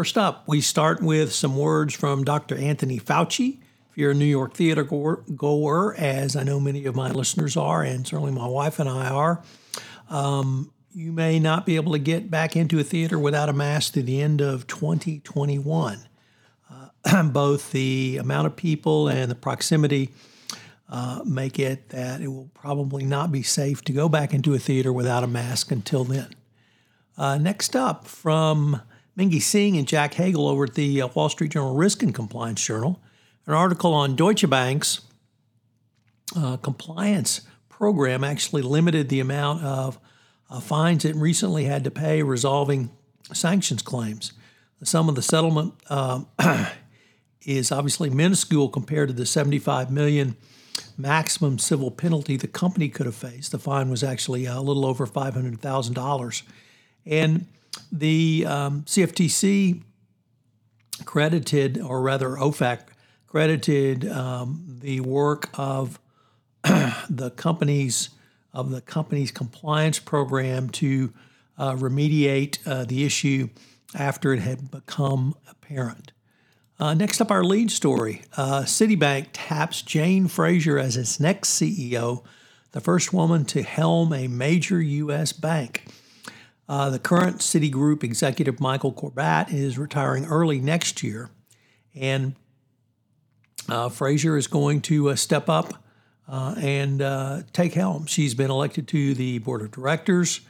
First up, we start with some words from Dr. Anthony Fauci. If you're a New York theater goer, as I know many of my listeners are, and certainly my wife and I are, um, you may not be able to get back into a theater without a mask through the end of 2021. Uh, both the amount of people and the proximity uh, make it that it will probably not be safe to go back into a theater without a mask until then. Uh, next up, from Mingy Singh and Jack Hagel over at the uh, Wall Street Journal Risk and Compliance Journal, an article on Deutsche Bank's uh, compliance program actually limited the amount of uh, fines it recently had to pay resolving sanctions claims. The sum of the settlement um, is obviously minuscule compared to the 75 million maximum civil penalty the company could have faced. The fine was actually a little over $500,000. And the um, CFTC credited, or rather OFAC credited um, the work of the company's of the company's compliance program to uh, remediate uh, the issue after it had become apparent. Uh, next up, our lead story uh, Citibank taps Jane Fraser as its next CEO, the first woman to helm a major U.S. bank. Uh, the current Citigroup executive, Michael Corbat, is retiring early next year. And uh, Fraser is going to uh, step up uh, and uh, take helm. She's been elected to the board of directors.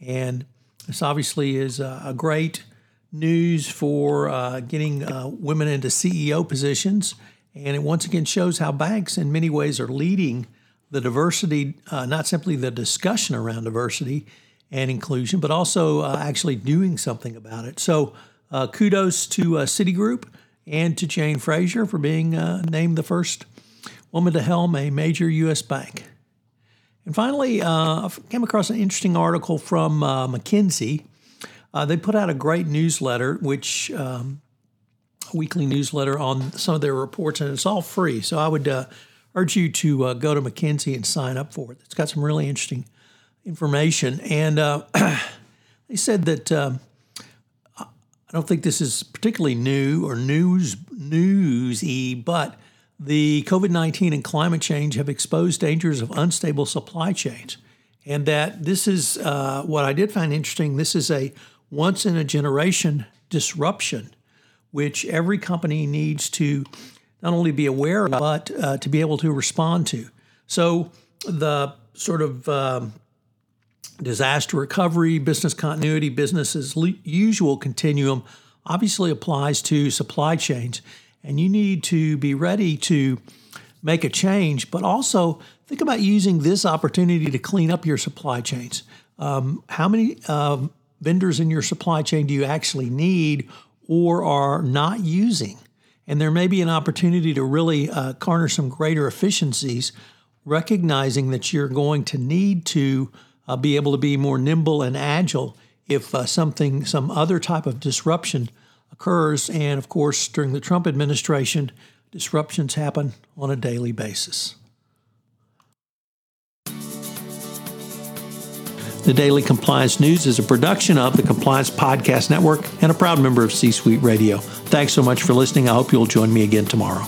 And this obviously is a great news for uh, getting women into CEO positions. And it once again shows how banks, in many ways, are leading the diversity, not simply the discussion around diversity and inclusion, but also uh, actually doing something about it. So, uh, kudos to uh, Citigroup and to Jane Fraser for being uh, named the first woman to helm a major U.S. bank. And finally, uh, I came across an interesting article from uh, McKinsey. they put out a great newsletter, which um, a weekly newsletter on some of their reports, and it's all free. So I would urge you to go to McKinsey and sign up for it. It's got some really interesting information, and uh, they said that um, I don't think this is particularly new or news newsy, but the COVID nineteen and climate change have exposed dangers of unstable supply chains, and that this is uh, what I did find interesting. This is a once in a generation disruption, which every company needs to not only be aware of, but uh, to be able to respond to. So the sort of um, disaster recovery, business continuity, business as usual continuum obviously applies to supply chains. And you need to be ready to make a change, but also think about using this opportunity to clean up your supply chains. Um, how many uh, vendors in your supply chain do you actually need or are not using? And there may be an opportunity to really uh, garner some greater efficiencies, recognizing that you're going to need to uh, be able to be more nimble and agile if uh, something, some other type of disruption occurs. And of course, during the Trump administration, disruptions happen on a daily basis. The Daily Compliance News is a production of the Compliance Podcast Network and a proud member of C Suite Radio. Thanks so much for listening. I hope you'll join me again tomorrow.